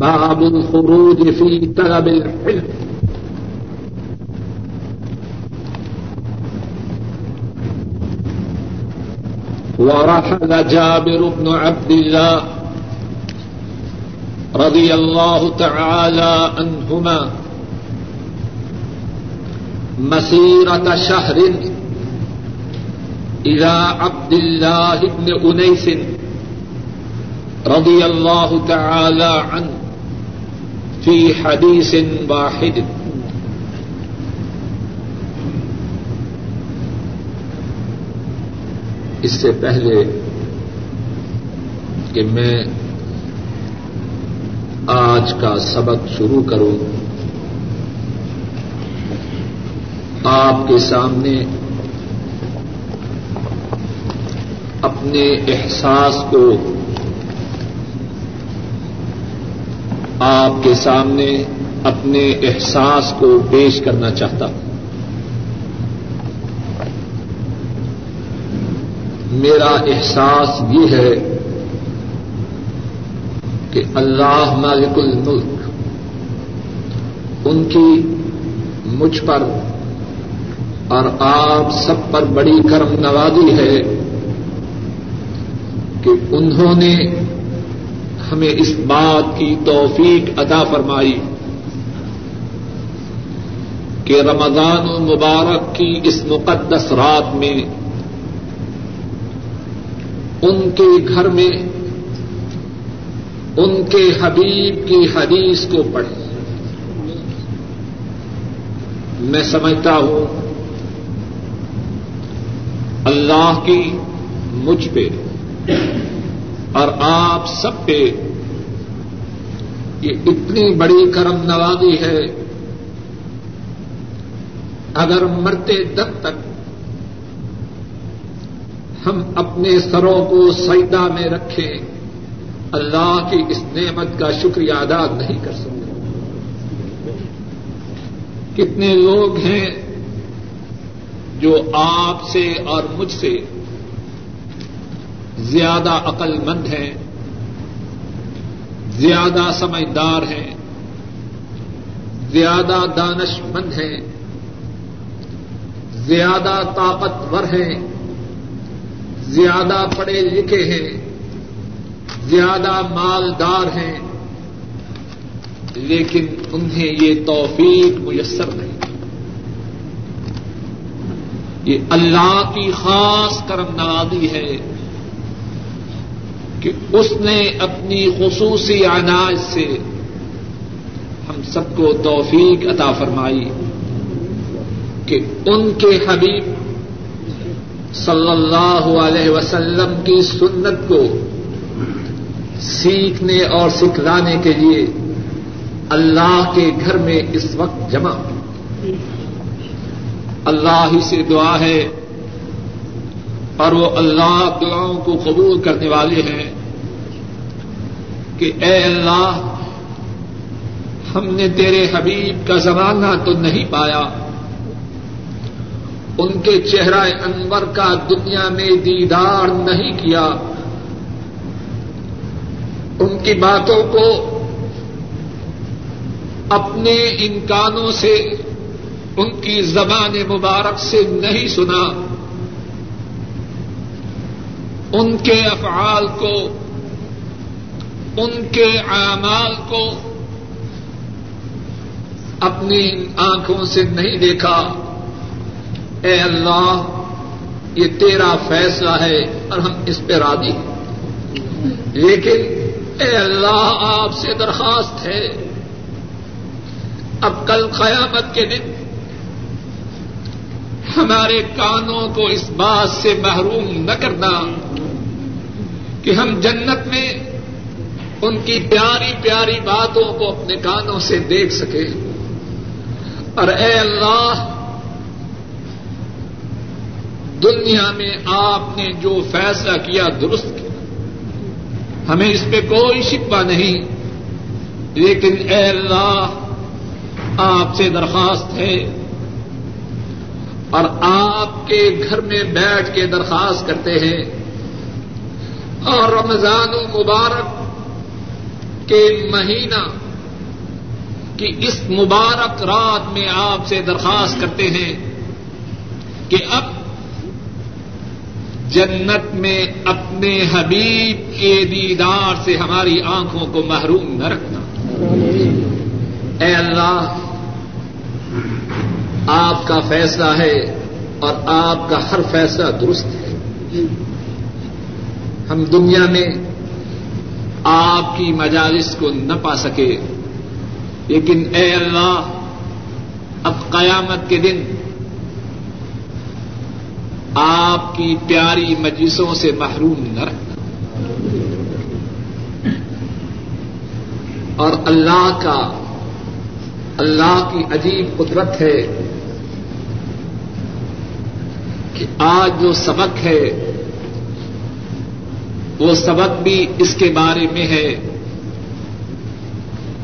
باب الخروج في طلب العلم ورحل جابر بن عبد الله رضي الله تعالى عنهما مسيرة شهر إلى عبد الله بن أنيس رضي الله تعالى عنه. في حديث واحد. اس سے پہلے کہ میں آج کا سبق شروع کروں، آپ کے سامنے اپنے احساس کو آپ کے سامنے اپنے احساس کو پیش کرنا چاہتا ہوں۔ میرا احساس یہ ہے کہ اللہ مالک الملک، ان کی مجھ پر اور آپ سب پر بڑی کرم نوازی ہے کہ انہوں نے ہمیں اس بات کی توفیق ادا فرمائی کہ رمضان مبارک کی اس مقدس رات میں ان کے گھر میں ان کے حبیب کی حدیث کو پڑھیں۔ میں سمجھتا ہوں اللہ کی مجھ پہ اور آپ سب پہ یہ اتنی بڑی کرم نوازی ہے۔ اگر مرتے دم تک ہم اپنے سروں کو سیدا میں رکھیں، اللہ کی اس نعمت کا شکریہ ادا نہیں کر سکتے۔ کتنے لوگ ہیں جو آپ سے اور مجھ سے زیادہ عقل مند ہیں، زیادہ سمجھدار ہیں، زیادہ دانش مند ہیں، زیادہ طاقتور ہیں، زیادہ پڑھے لکھے ہیں، زیادہ مالدار ہیں۔ لیکن انہیں یہ توفیق میسر نہیں۔ یہ اللہ کی خاص کرم نوازی ہے۔ کہ اس نے اپنی خصوصی اناج سے ہم سب کو توفیق عطا فرمائی کہ ان کے حبیب صلی اللہ علیہ وسلم کی سنت کو سیکھنے اور سکھلانے کے لیے اللہ کے گھر میں اس وقت جمع۔ اللہ ہی سے دعا ہے اور وہ اللہ دعاؤں کو قبول کرنے والے ہیں کہ اے اللہ، ہم نے تیرے حبیب کا زمانہ تو نہیں پایا۔ ان کے چہرہ انور کا دنیا میں دیدار نہیں کیا۔ ان کی باتوں کو اپنے ان کانوں سے، ان کی زبان مبارک سے نہیں سنا۔ ان کے افعال کو، ان کے اعمال کو اپنی آنکھوں سے نہیں دیکھا۔ اے اللہ، یہ تیرا فیصلہ ہے اور ہم اس پہ راضی ہیں۔ لیکن اے اللہ، آپ سے درخواست ہے۔ اب کل قیامت کے دن ہمارے کانوں کو اس بات سے محروم نہ کرنا۔ کہ ہم جنت میں ان کی پیاری پیاری باتوں کو اپنے کانوں سے دیکھ سکیں۔ اور اے اللہ، دنیا میں آپ نے جو فیصلہ کیا درست کیا۔ ہمیں اس پہ کوئی شکوا نہیں، لیکن اے اللہ، آپ سے درخواست ہے۔ اور آپ کے گھر میں بیٹھ کے درخواست کرتے ہیں۔ اور رمضان المبارک کے مہینہ کی اس مبارک رات میں آپ سے درخواست کرتے ہیں کہ اب جنت میں اپنے حبیب کے دیدار سے ہماری آنکھوں کو محروم نہ رکھنا۔ اے اللہ، آپ کا فیصلہ ہے اور آپ کا ہر فیصلہ درست ہے۔ ہم دنیا میں آپ کی مجالس کو نہ پا سکے۔ لیکن اے اللہ، اب قیامت کے دن آپ کی پیاری مجلسوں سے محروم نہ رکھنا اور اللہ کا، اللہ کی عجیب قدرت ہے کہ آج جو سبق ہے وہ سبق بھی اس کے بارے میں ہے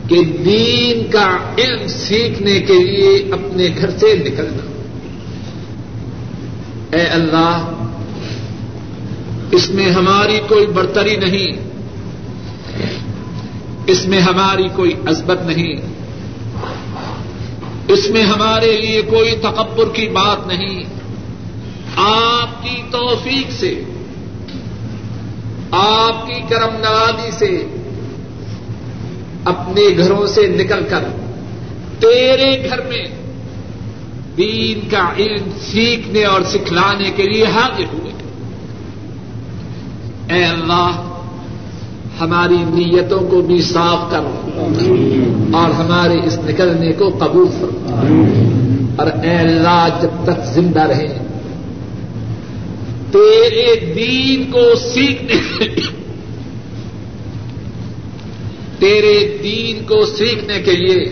کہ دین کا علم سیکھنے کے لیے اپنے گھر سے نکلنا۔ اے اللہ، اس میں ہماری کوئی برتری نہیں۔ اس میں ہماری کوئی عزبت نہیں۔ اس میں ہمارے لیے کوئی تکبر کی بات نہیں۔ آپ کی توفیق سے۔ آپ کی کرم نوازی سے اپنے گھروں سے نکل کر تیرے گھر میں دین کا علم سیکھنے اور سکھلانے کے لیے حاضر ہوئے۔ اے اللہ، ہماری نیتوں کو بھی صاف کر اور ہمارے اس نکلنے کو قبول کر۔ اور اے اللہ، جب تک زندہ رہے تیرے دین کو سیکھنے تیرے دین کو سیکھنے کے لیے،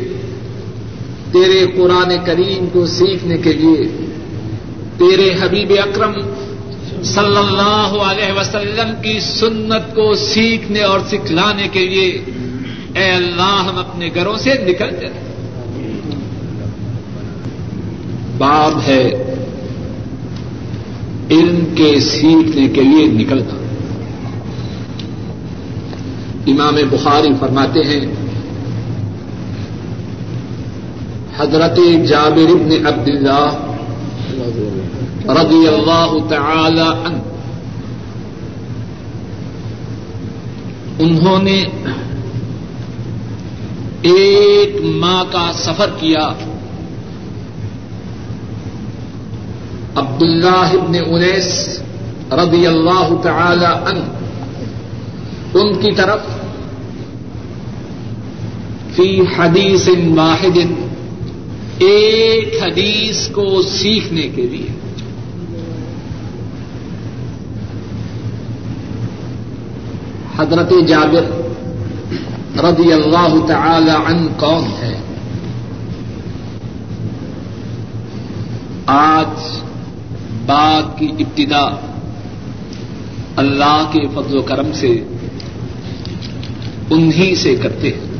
تیرے قرآن کریم کو سیکھنے کے لیے، تیرے حبیب اکرم صلی اللہ علیہ وسلم کی سنت کو سیکھنے اور سکھلانے کے لیے، اے اللہ ہم اپنے گھروں سے نکل جائیں باب ہے علم کے سیکھنے کے لیے نکلنا۔ امام بخاری فرماتے ہیں، حضرت جابر ابن عبد اللہ رضی اللہ تعالی عنہ، انہوں نے ایک ماہ کا سفر کیا۔ عبد اللہ ابن انیس رضی اللہ تعالی عنہ، ان کی طرف فی حدیث واحد، ایک حدیث کو سیکھنے کے لیے۔ حضرت جابر رضی اللہ تعالی عنہ کون ہے؟ آج بات کی ابتدا اللہ کے فضل و کرم سے انہی سے کرتے ہیں۔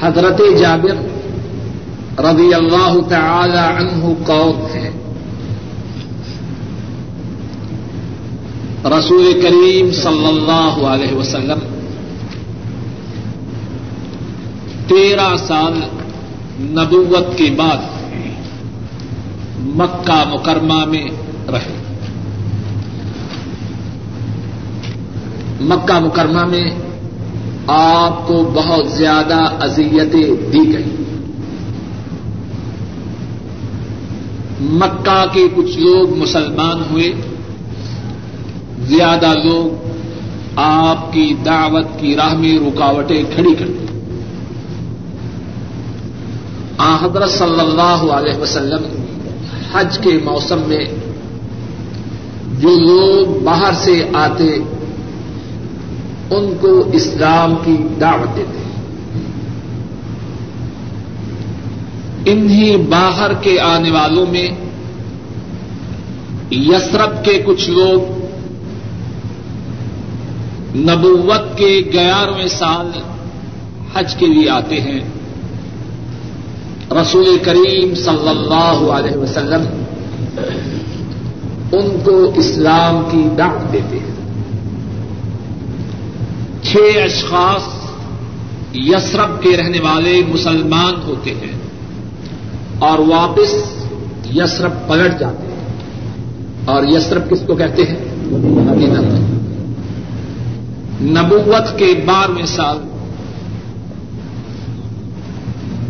حضرت جابر رضی اللہ تعالی عنہ کون ہے۔ رسول کریم صلی اللہ علیہ وسلم تیرہ سال نبوت کے بعد مکہ مکرمہ میں رہے۔ مکہ مکرمہ میں آپ کو بہت زیادہ اذیتیں دی گئی مکہ کے کچھ لوگ مسلمان ہوئے۔ زیادہ لوگ آپ کی دعوت کی راہ میں رکاوٹیں کھڑی کر دی حضرت صلی اللہ علیہ وسلم حج کے موسم میں جو لوگ باہر سے آتے ان کو اسلام کی دعوت دیتے انہیں باہر کے آنے والوں میں یسرب کے کچھ لوگ نبوت کے گیارہویں سال حج کے لیے آتے ہیں۔ رسول کریم صلی اللہ علیہ وسلم ان کو اسلام کی دعوت دیتے ہیں۔ چھ اشخاص یسرب کے رہنے والے مسلمان ہوتے ہیں اور واپس یسرب پلٹ جاتے ہیں۔ اور یسرب کس کو کہتے ہیں؟ مدینہ نبوت کے بارہویں سال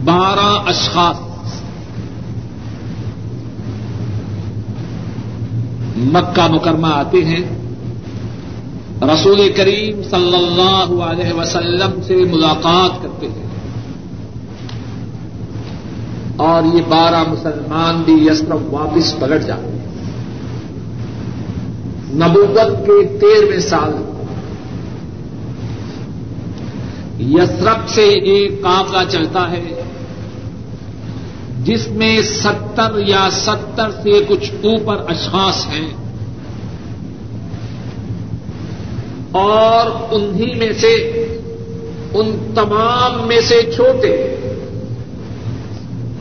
بارہ اشخاص۔ مکہ مکرمہ آتے ہیں۔ رسول کریم صلی اللہ علیہ وسلم سے ملاقات کرتے ہیں۔ اور یہ بارہ مسلمان بھی یسرف واپس پلٹ جاتے ہیں۔ نبوت کے تیرہویں سال۔ یسرف سے ایک قافلہ چلتا ہے۔ جس میں ستر یا ستر سے کچھ اوپر اشخاص ہیں اور انہی میں سے ان تمام میں سے چھوٹے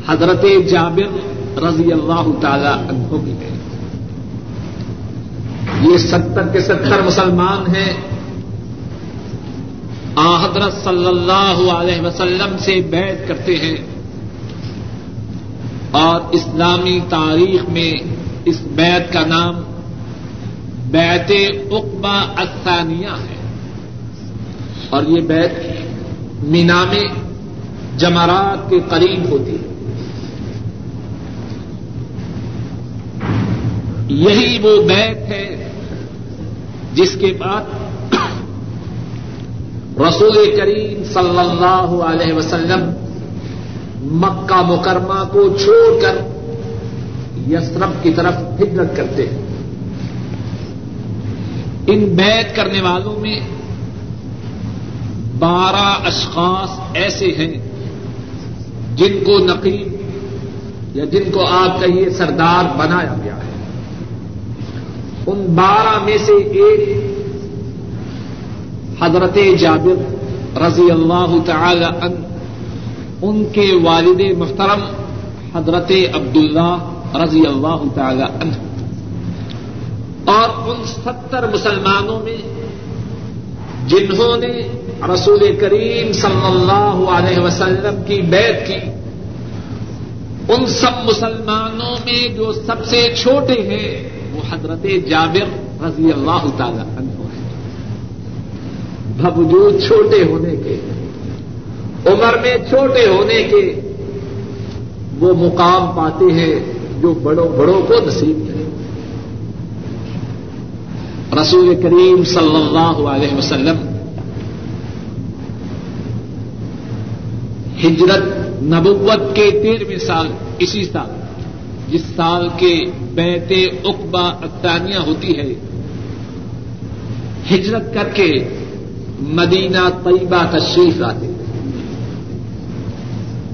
حضرت جابر رضی اللہ تعالی عنہ بھی ہیں۔ یہ ستر کے ستر مسلمان ہیں۔ آ حضرت صلی اللہ علیہ وسلم سے بیت کرتے ہیں۔ اور اسلامی تاریخ میں اس بیت کا نام بیت اقبا الثانیہ ہے۔ اور یہ بیت مینا میں جمارات کے قریب ہوتی ہے۔ یہی وہ بیت ہے جس کے بعد رسول کریم صلی اللہ علیہ وسلم مکہ مکرمہ کو چھوڑ کر یسرف کی طرف ہجرت کرتے ہیں۔ ان بیت کرنے والوں میں بارہ اشخاص ایسے ہیں جن کو نقیب یا جن کو آپ کہیے سردار بنایا گیا ہے۔ ان بارہ میں سے ایک حضرت جابر رضی اللہ تعالی ان ان کے والد محترم حضرت عبداللہ رضی اللہ تعالی عنہ۔ اور ان ستر مسلمانوں میں جنہوں نے رسول کریم صلی اللہ علیہ وسلم کی بیت کی، ان سب مسلمانوں میں جو سب سے چھوٹے ہیں، وہ حضرت جابر رضی اللہ تعالی عنہ ہے باوجود چھوٹے ہونے کے عمر میں چھوٹے ہونے کے وہ مقام پاتے ہیں جو بڑوں بڑوں کو نصیب ہے۔ رسول کریم صلی اللہ علیہ وسلم ہجرت نبوت کے تیرہویں سال اسی سال، جس سال کے بیت اقبا اقتانیہ ہوتی ہے، ہجرت کر کے مدینہ طیبہ تشریف لاتے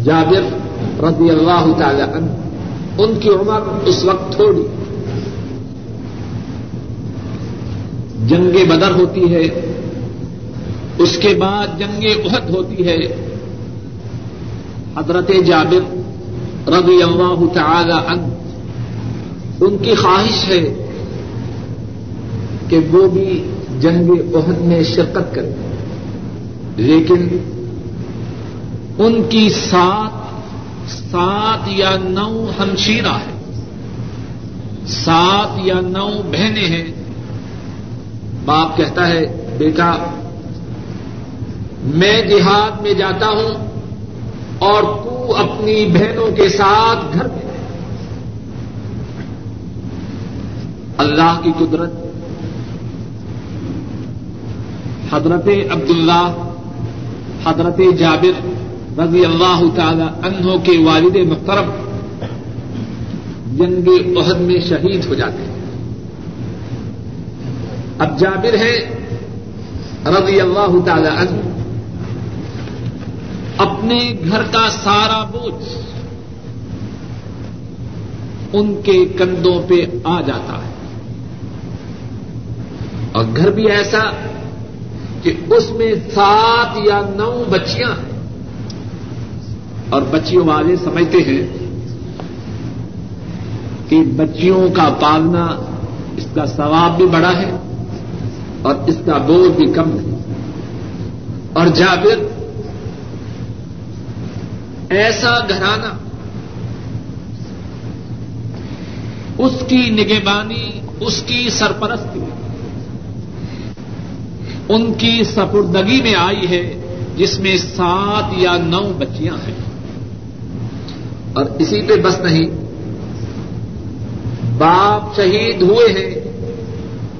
جابر رضی اللہ تعالی عنہ، ان کی عمر اس وقت تھوڑی۔ جنگ بدر ہوتی ہے، اس کے بعد جنگ عہد ہوتی ہے۔ حضرت جابر رضی اللہ تعالی عنہ، ان کی خواہش ہے کہ وہ بھی جنگ عہد میں شرکت کریں۔ لیکن ان کی سات سات یا نو ہمشیرہ ہے سات یا نو بہنیں ہیں۔ باپ کہتا ہے، بیٹا، میں جہاد میں جاتا ہوں اور تو اپنی بہنوں کے ساتھ گھر میں اللہ کی قدرت۔ حضرت عبداللہ، حضرت جابر رضی اللہ تعالی انہوں کے والد محترم جنگ عہد میں شہید ہو جاتے ہیں۔ اب جابر ہے، رضی اللہ تعالی عنہ اپنے گھر کا سارا بوجھ ان کے کندھوں پہ آ جاتا ہے۔ اور گھر بھی ایسا کہ اس میں سات یا نو بچیاں ہیں اور بچیوں والے سمجھتے ہیں کہ بچیوں کا پالنا اس کا ثواب بھی بڑا ہے اور اس کا بوجھ بھی کم نہیں اور جابر، ایسا گھرانہ، اس کی نگہبانی، اس کی سرپرستی، ان کی سپردگی میں آئی ہے جس میں سات یا نو بچیاں ہیں۔ اور اسی پہ بس نہیں۔ باپ شہید ہوئے ہیں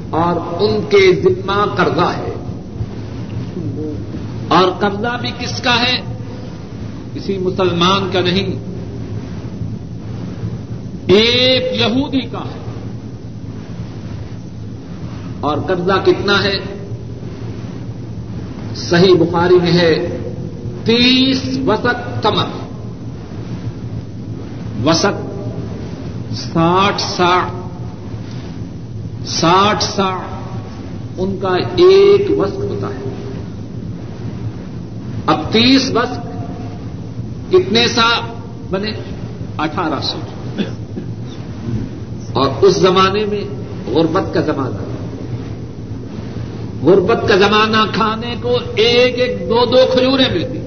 اور ان کے ذمہ قرضہ ہے۔ اور قرضہ بھی کس کا ہے؟ کسی مسلمان کا نہیں۔ ایک یہودی کا ہے۔ اور قرضہ کتنا ہے؟ صحیح بخاری میں ہے، تیس وسط تمر وسط، ساٹھ ساٹھ ساٹھ ساٹھ، ان کا ایک وسط ہوتا ہے۔ اب تیس وسط، کتنے سا بنے؟ اٹھارہ سو۔ اور اس زمانے میں غربت کا زمانہ۔ غربت کا زمانہ کھانے کو ایک ایک دو دو کھجوریں ملتی۔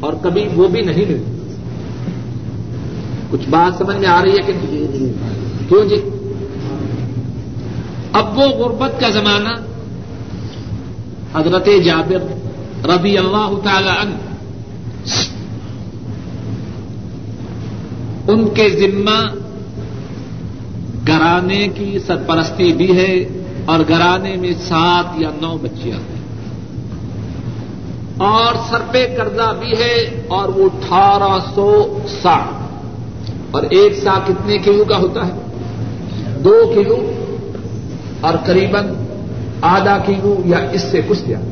اور کبھی وہ بھی نہیں ملتی۔ کچھ بات سمجھ میں آ رہی ہے کہ کیوں جی۔ اب وہ غربت کا زمانہ، حضرت جابر رضی اللہ تعالی عنہ، ان کے ذمہ گرانے کی سرپرستی بھی ہے اور گرانے میں سات یا نو بچیاں ہیں۔ اور سر پہ قرضہ بھی ہے اور وہ اٹھارہ سو ساٹھ اور ایک سا کتنے کلو کا ہوتا ہے؟ دو کلو اور قریب آدھا کلو یا اس سے کچھ زیادہ۔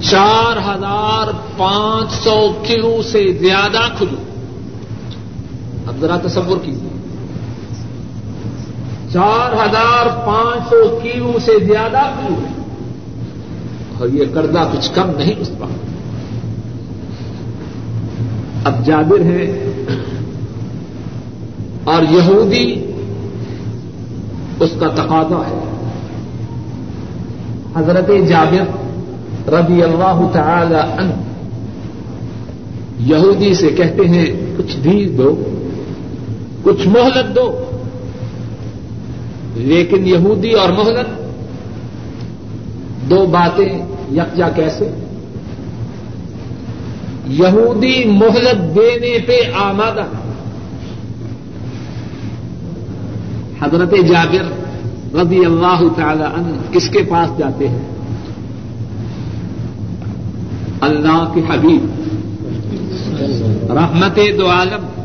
چار ہزار پانچ سو کلو سے زیادہ کھجور اب ذرا تصور کیجیے چار ہزار پانچ سو کلو سے زیادہ کیوں ہے اور یہ قرضہ کچھ کم نہیں اس بات۔ اب جابر ہے اور یہودی اس کا تقاضا ہے۔ حضرت جابر رضی اللہ تعالی عنہ یہودی سے کہتے ہیں، کچھ دیر دو، کچھ مہلت دو۔ لیکن یہودی اور مہلت دو باتیں، یکجا کیسے؟ یہودی مہلت دینے پہ آمادہ۔ حضرت جابر رضی اللہ تعالی عنہ کس کے پاس جاتے ہیں؟ اللہ کے حبیب۔ رحمت دو عالم۔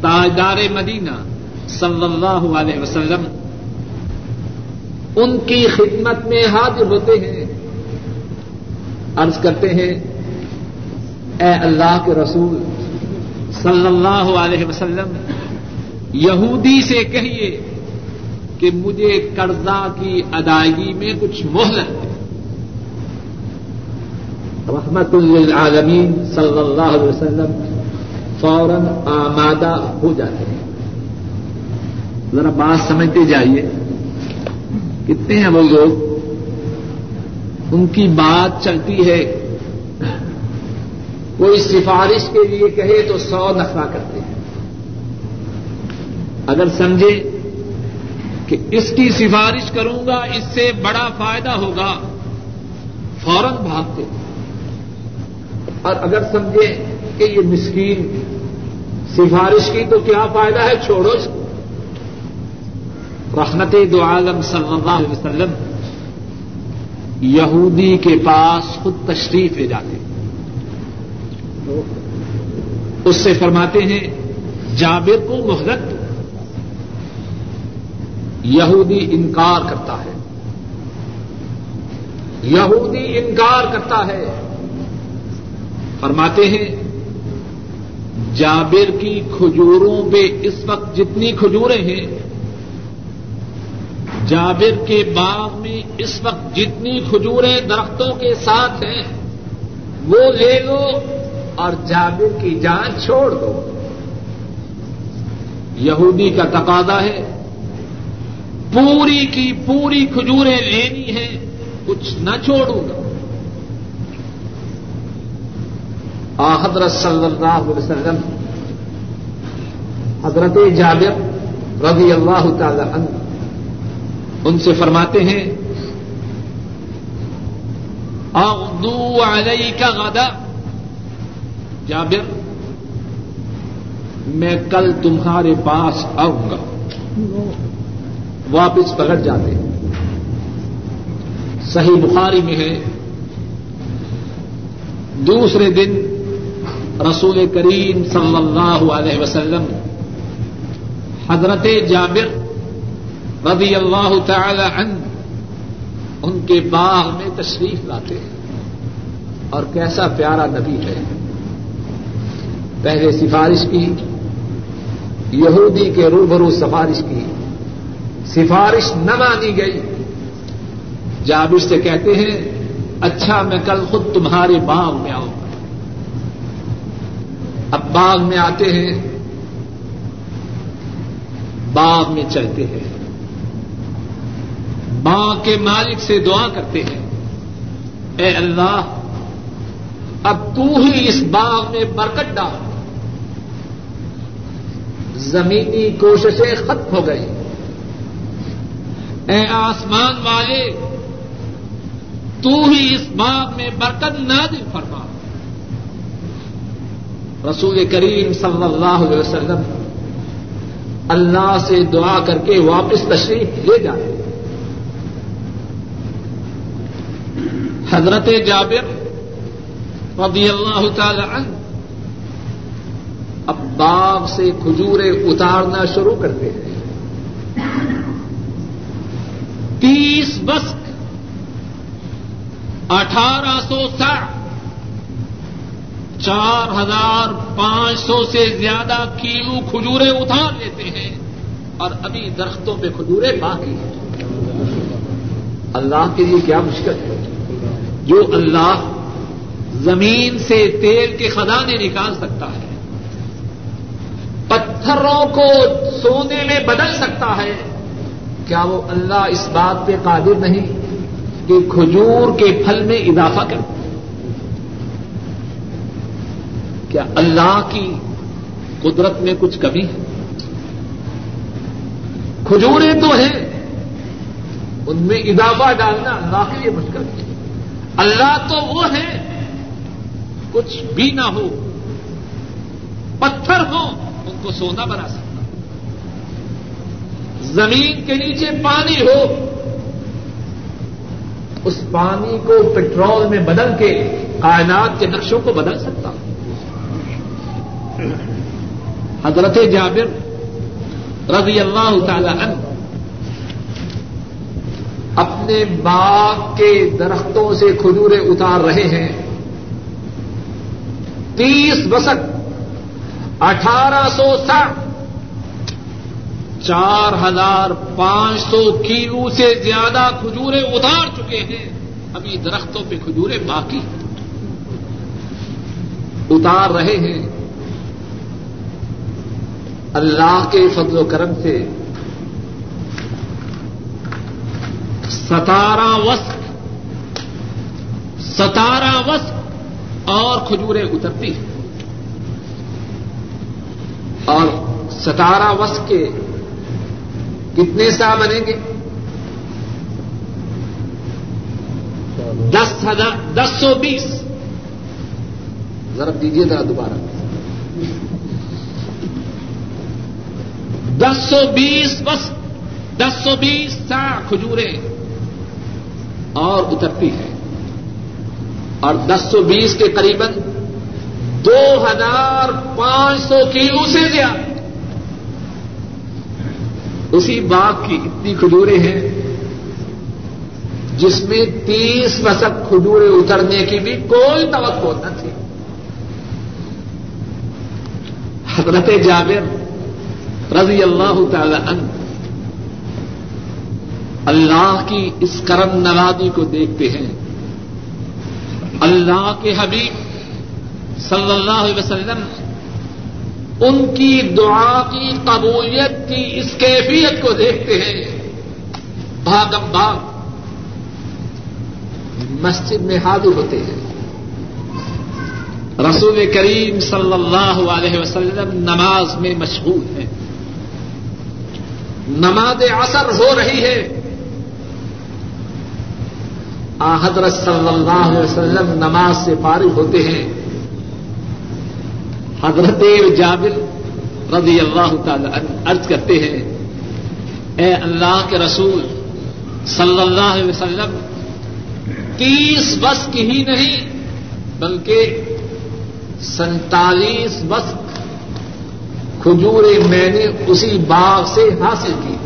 تاجدار مدینہ صلی اللہ علیہ وسلم۔ ان کی خدمت میں حاضر ہوتے ہیں۔ عرض کرتے ہیں اے اللہ کے رسول صلی اللہ علیہ وسلم، یہودی سے کہیے کہ مجھے قرضہ کی ادائیگی میں کچھ مہلت ہے۔ رحمت للعالمین صلی اللہ علیہ وسلم، فوراً آمادہ ہو جاتے ہیں۔ ذرا بات سمجھتے جائیے۔ کتنے ہیں وہ لوگ؟ ان کی بات چلتی ہے کوئی سفارش کے لیے کہے تو سو نفع کرتے ہیں۔ اگر سمجھے کہ اس کی سفارش کروں گا، اس سے بڑا فائدہ ہوگا۔ فوراً بھاگتے اور اگر سمجھے کہ یہ مسکین سفارش کی تو کیا فائدہ ہے؟ چھوڑو اس کو۔ رحمت دو عالم صلی اللہ علیہ وسلم یہودی کے پاس خود تشریف لے جاتے ہیں۔ اس سے فرماتے ہیں، جابر کو محرت یہودی انکار کرتا ہے۔ یہودی انکار کرتا ہے۔ فرماتے ہیں، جابر کی کھجوروں پہ اس وقت جتنی کھجوریں ہیں، جابر کے باغ میں اس وقت جتنی کھجوریں درختوں کے ساتھ ہیں، وہ لے لو۔ اور جابر کی جان چھوڑ دو۔ یہودی کا تقاضا ہے۔ پوری کی پوری کھجوریں لینی ہیں، کچھ نہ چھوڑوں گا۔ حضرت صلی اللہ علیہ وسلم، حضرت جابر رضی اللہ تعالی عنہ، ان سے فرماتے ہیں، اغدو علیہ کا غدا۔ جابر، میں کل تمہارے پاس آؤں گا۔ واپس پلٹ جاتے صحیح بخاری میں ہے۔ دوسرے دن رسول کریم صلی اللہ علیہ وسلم حضرت جابر رضی اللہ تعالی عنہ ان کے باغ میں تشریف لاتے ہیں۔ اور کیسا پیارا نبی ہے۔ پہلے سفارش کی، یہودی کے روبرو سفارش کی۔ سفارش نہ مانی گئی۔ جابر سے کہتے ہیں اچھا میں کل خود تمہارے باغ میں آؤں۔ اب باغ میں آتے ہیں، باغ میں چلتے ہیں۔ باغ کے مالک سے دعا کرتے ہیں۔ اے اللہ، اب تو ہی اس باغ میں برکت ڈال۔ زمینی کوششیں ختم ہو گئی اے آسمان والے، تو ہی اس باغ میں برکت نازل فرما۔ رسول کریم صلی اللہ علیہ وسلم اللہ سے دعا کر کے واپس تشریف لے جائے۔ حضرت جابر رضی اللہ تعالی عنہ باغ سے کھجورے اتارنا شروع کرتے ہیں تیس بسک، اٹھارہ سو ساٹھ، چار ہزار پانچ سو سے زیادہ کیلو کھجورے اتار لیتے ہیں۔ اور ابھی درختوں پہ کھجورے باقی ہیں۔ اللہ کے لیے کیا مشکل ہے؟ جو اللہ زمین سے تیل کے خزانے نکال سکتا ہے۔ پتھروں کو سونے میں بدل سکتا ہے۔ کیا وہ اللہ اس بات پہ قادر نہیں کہ کھجور کے پھل میں اضافہ کرتا کیا اللہ کی قدرت میں کچھ کمی ہے؟ کھجورے تو ہیں، ان میں اضافہ ڈالنا اللہ کے لیے مشکل ہے۔ اللہ تو وہ ہے کچھ بھی نہ ہو، پتھر ہو کو سونا بنا سکتا۔ زمین کے نیچے پانی ہو، اس پانی کو پٹرول میں بدل کے کائنات کے نقشوں کو بدل سکتا۔ حضرت جابر رضی اللہ تعالی عنہ اپنے باغ کے درختوں سے کھجورے اتار رہے ہیں۔ تیس بسک اٹھارہ سو ساٹھ۔ چار ہزار پانچ سو کلو سے زیادہ کھجورے اتار چکے ہیں۔ ابھی درختوں پہ کھجورے باقی۔ اتار رہے ہیں۔ اللہ کے فضل و کرم سے۔ ستارہ وسق۔ ستارہ وسق اور کھجورے اترتی ہیں۔ اور ستارہ وسق کے کتنے سا بنیں گے؟ دس ہزار، دس سو بیس۔ ضرب دیجیے ذرا دوبارہ۔ دس سو بیس بس دس سو بیس سا کھجورے اور اترتی ہے۔ اور دس سو بیس کے قریب دو ہزار پانچ سو کلو سے زیادہ۔ اسی باغ کی اتنی کھجورے ہیں، جس میں تیس وسک کھجورے اترنے کی بھی کوئی توقع نہ تھی۔ حضرت جابر رضی اللہ تعالی عنہ اللہ کی اس کرم نوازی کو دیکھتے ہیں۔ اللہ کے حبیب صلی اللہ علیہ وسلم، ان کی دعا کی قبولیت کی اس کیفیت کو دیکھتے ہیں۔ بھاگم بھاگ۔ مسجد میں حاضر ہوتے ہیں۔ رسول کریم صلی اللہ علیہ وسلم نماز میں مشغول ہیں۔ نماز اثر ہو رہی ہے۔ آ حضرت صلی اللہ علیہ وسلم نماز سے فارغ ہوتے ہیں۔ حضرت جابر رضی اللہ تعالی ارض کرتے ہیں، اے اللہ کے رسول صلی اللہ علیہ وسلم، تیس بس کی ہی نہیں، بلکہ سینتالیس بس کھجورے میں نے اسی باغ سے حاصل کی۔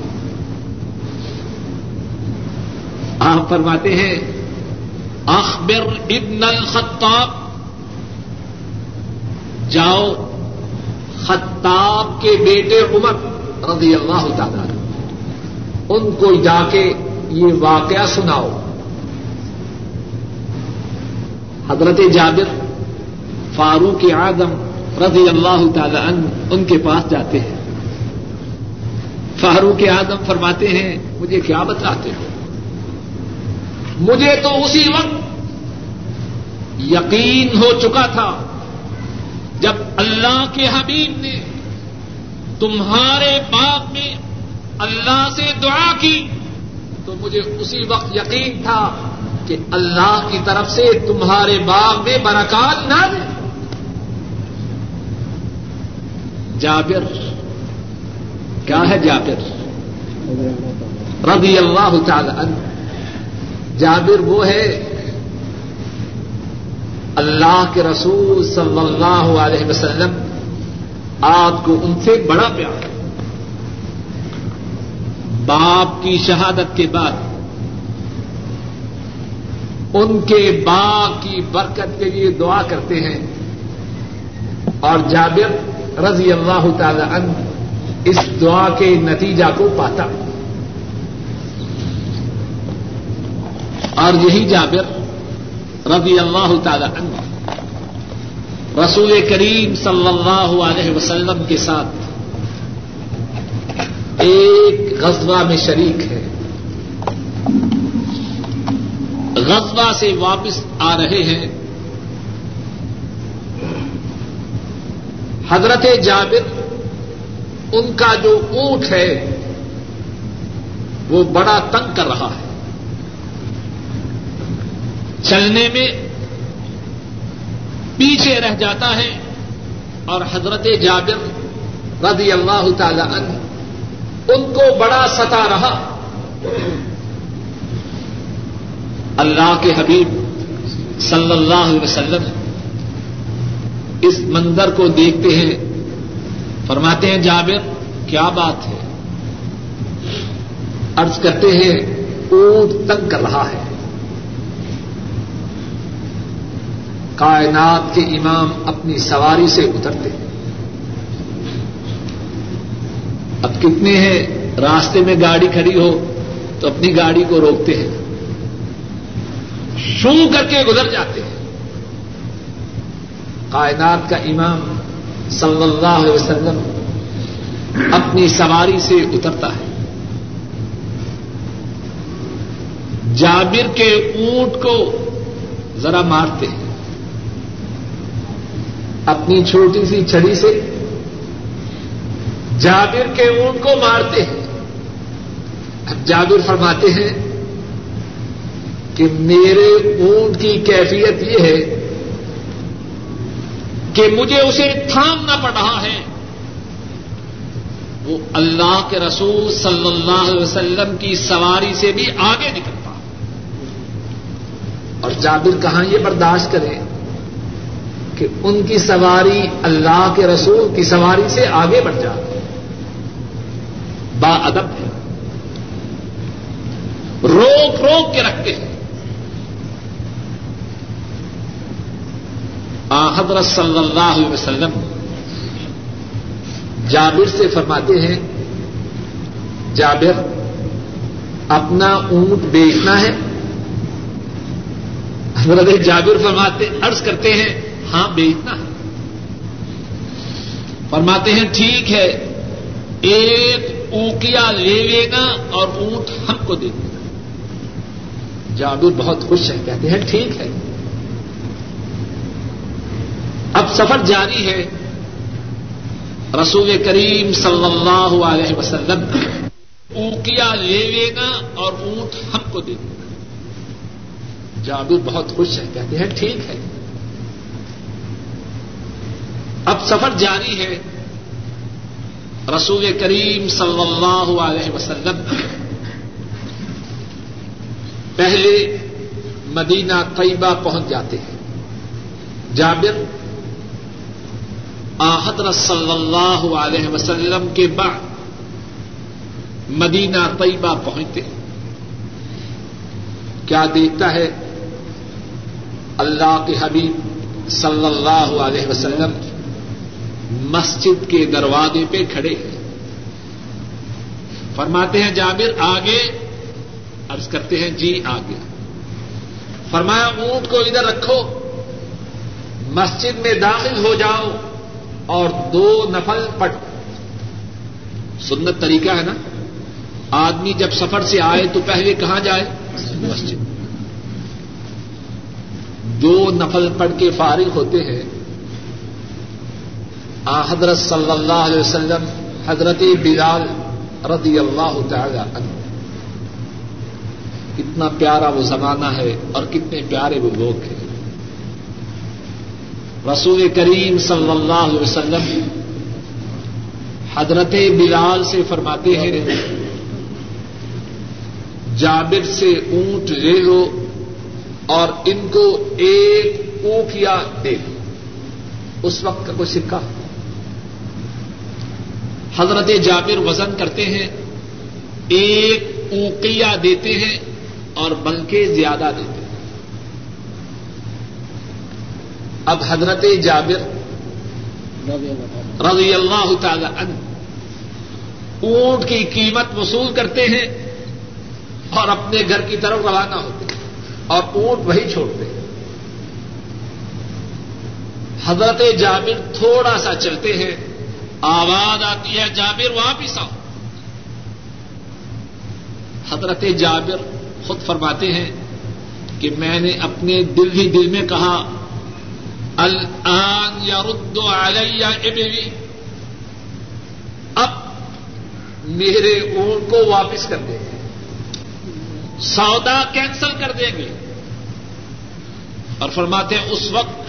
آپ فرماتے ہیں، اخبر ابن الخطاب جاؤ خطاب کے بیٹے عمر رضی اللہ تعالی ان کو جا کے یہ واقعہ سناؤ۔ حضرت جابر، فاروق اعظم رضی اللہ تعالی عنہ ان کے پاس جاتے ہیں۔ فاروق اعظم فرماتے ہیں، مجھے کیا بتاتے ہو؟ مجھے تو اسی وقت یقین ہو چکا تھا جب اللہ کے حبیب نے تمہارے باغ میں اللہ سے دعا کی، تو مجھے اسی وقت یقین تھا کہ اللہ کی طرف سے تمہارے باغ میں برکات نہ دے جابر، کیا ہے جابر؟ رضی اللہ تعالی عنہ۔ جابر وہ ہے اللہ کے رسول صلی اللہ علیہ وسلم، آپ کو ان سے بڑا پیار ہے۔ باپ کی شہادت کے بعد، ان کے باپ کی برکت کے لیے دعا کرتے ہیں۔ اور جابر رضی اللہ تعالی عنہ اس دعا کے نتیجہ کو پاتا۔ اور یہی جابر رضی اللہ تعالی عنہ۔ رسول کریم صلی اللہ علیہ وسلم کے ساتھ ایک غزوہ میں شریک ہے۔ غزوہ سے واپس آ رہے ہیں۔ حضرت جابر، ان کا جو اونٹ ہے، وہ بڑا تنگ کر رہا ہے۔ چلنے میں پیچھے رہ جاتا ہے اور حضرت جابر رضی اللہ تعالی عنہ ان کو بڑا ستا رہا۔ اللہ کے حبیب صلی اللہ علیہ وسلم اس منظر کو دیکھتے ہیں، فرماتے ہیں، جابر، کیا بات ہے؟ ارض کرتے ہیں، اونٹ تنگ کر رہا ہے۔ کائنات کے امام اپنی سواری سے اترتے ہیں۔ اب کتنے ہیں راستے میں گاڑی کھڑی ہو تو اپنی گاڑی کو روکتے ہیں۔ شو کر کے گزر جاتے ہیں۔ کائنات کا امام صلی اللہ علیہ وسلم اپنی سواری سے اترتا ہے۔ جابر کے اونٹ کو ذرا مارتے ہیں۔ اپنی چھوٹی سی چھڑی سے جابر کے اونٹ کو مارتے ہیں۔ اب جابر فرماتے ہیں کہ میرے اونٹ کی کیفیت یہ ہے کہ مجھے اسے تھامنا پڑ رہا ہے۔ وہ اللہ کے رسول صلی اللہ علیہ وسلم کی سواری سے بھی آگے نکلتا۔ اور جابر کہاں یہ برداشت کرے؟ کہ ان کی سواری اللہ کے رسول کی سواری سے آگے بڑھ جاتی با ادب ہے۔ روک روک کے رکھتے ہیں۔ حضرت صلی اللہ علیہ وسلم جابر سے فرماتے ہیں، جابر، اپنا اونٹ بیچنا ہے۔ حضرت جابر فرماتے، عرض کرتے ہیں ہاں بیچنا ہے۔ فرماتے ہیں ٹھیک ہے، ایک اوکیا لے لینا اور اونٹ ہم کو دے دینا۔ جابر بہت خوش ہے کہتے ہیں ٹھیک ہے۔ اب سفر جاری ہے۔ رسول کریم صلی اللہ علیہ وسلم اونکیا لے لینا اور اونٹ ہم کو دے دینا۔ جابر بہت خوش ہے کہتے ہیں ٹھیک ہے۔ اب سفر جاری ہے۔ رسول کریم صلی اللہ علیہ وسلم۔ پہلے مدینہ طیبہ پہنچ جاتے ہیں۔ جابر حضرت صلی اللہ علیہ وسلم کے بعد مدینہ طیبہ پہنچتے ہیں۔ کیا دیکھتا ہے؟ اللہ کے حبیب صلی اللہ علیہ وسلم۔ مسجد کے دروازے پہ کھڑے۔ ہیں فرماتے ہیں جابر، آگے۔ ارض کرتے ہیں جی آگے۔ فرمایا، اونٹ کو ادھر رکھو۔ مسجد میں داخل ہو جاؤ اور دو نفل پٹ سنت طریقہ ہے نا۔ آدمی جب سفر سے آئے تو پہلے کہاں جائے؟ مسجد۔ دو نفل پڑھ کے فارغ ہوتے ہیں۔ حضرت صلی اللہ علیہ وسلم، حضرت بلال رضی اللہ تعالی عنہ۔ کتنا پیارا وہ زمانہ ہے اور کتنے پیارے وہ لوگ ہیں۔ رسول کریم صلی اللہ علیہ وسلم حضرت بلال سے فرماتے ہیں، جابر سے اونٹ لے لو اور ان کو ایک اوکیا دے۔ دو اس وقت کا کوئی سکہ؟ حضرت جابر وزن کرتے ہیں، ایک اوکیا دیتے ہیں اور بلکہ زیادہ دیتے ہیں۔ اب حضرت جابر رضی اللہ تعالی عنہ اونٹ کی قیمت وصول کرتے ہیں اور اپنے گھر کی طرف روانہ ہوتے ہیں اور اونٹ وہی چھوڑتے ہیں۔ حضرت جابر تھوڑا سا چلتے ہیں آواز آتی ہے، جابر واپس آؤ۔ حضرت جابر خود فرماتے ہیں کہ میں نے اپنے دل ہی دل میں کہا، الان یرد علی ابلی۔ اب میرے اونٹ کو واپس کر دیں۔ گے سودا کینسل کر دیں گے۔ اور فرماتے ہیں، اس وقت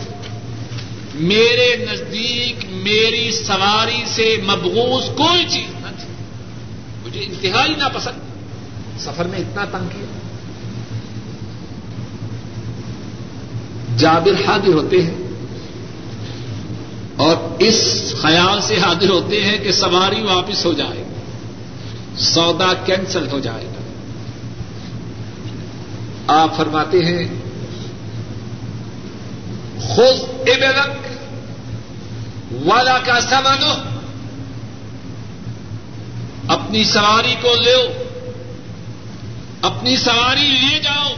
میرے نزدیک میری سواری سے مبغوز کوئی چیز نہ تھی۔ مجھے انتہائی ناپسند۔ سفر میں اتنا تنگ کیا۔ جابر حاضر ہوتے ہیں۔ اور اس خیال سے حاضر ہوتے ہیں کہ سواری واپس ہو جائے گی۔ سودا کینسل ہو جائے گا۔ آپ فرماتے ہیں خود ابلک۔ والا کا سمانو اپنی سواری کو لو، اپنی سواری لے جاؤ،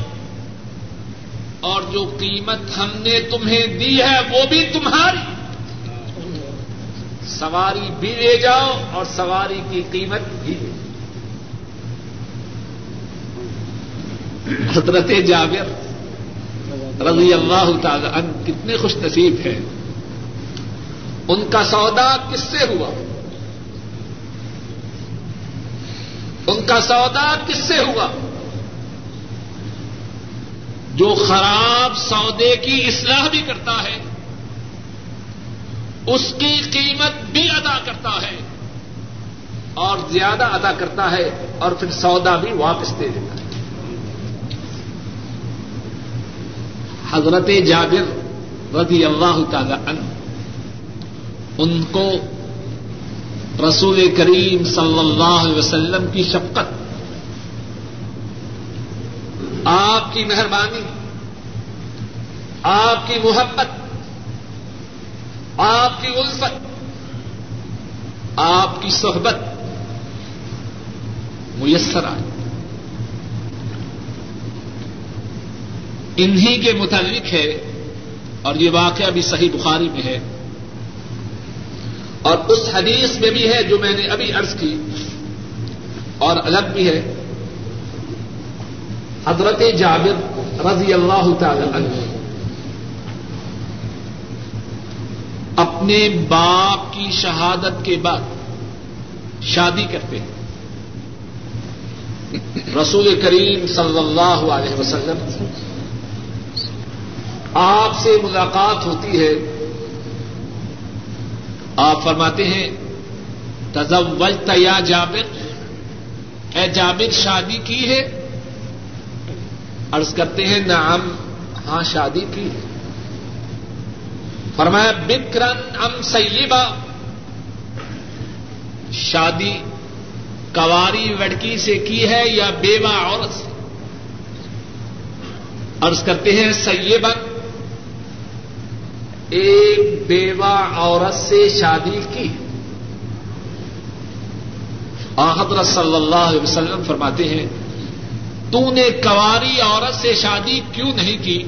اور جو قیمت ہم نے تمہیں دی ہے وہ بھی تمہاری۔ سواری بھی لے جاؤ اور سواری کی قیمت بھی لے۔ حضرت جابر رضی اللہ تعالی عنہ کتنے خوش نصیب ہیں۔ ان کا سودا کس سے ہوا؟ ان کا سودا کس سے ہوا؟ جو خراب سودے کی اصلاح بھی کرتا ہے، اس کی قیمت بھی ادا کرتا ہے اور زیادہ ادا کرتا ہے اور پھر سودا بھی واپس دے دیتا ہے۔ حضرت جابر رضی اللہ تعالی عنہ ان کو رسول کریم صلی اللہ علیہ وسلم کی شفقت، آپ کی مہربانی، آپ کی محبت، آپ کی الفت، آپ کی صحبت میسر آئی انہی کے متعلق ہے، اور یہ واقعہ بھی صحیح بخاری میں ہے اور اس حدیث میں بھی ہے جو میں نے ابھی عرض کی اور الگ بھی ہے۔ حضرت جابر رضی اللہ تعالی عنہ اپنے باپ کی شہادت کے بعد شادی کرتے ہیں۔ رسول کریم صلی اللہ علیہ وسلم آپ سے ملاقات ہوتی ہے۔ آپ فرماتے ہیں تزوجت یا جابر، اے جابر، شادی کی ہے؟ عرض کرتے ہیں، نعم ہاں شادی کی ہے۔ فرمایا، بکرن ام سیبا۔ شادی کواری لڑکی سے کی ہے یا بیوہ عورت سے؟ عرض کرتے ہیں، سیبن۔ ایک بیوہ عورت سے شادی کی۔ حضرت صلی اللہ علیہ وسلم فرماتے ہیں، تو نے کواری عورت سے شادی کیوں نہیں کی؟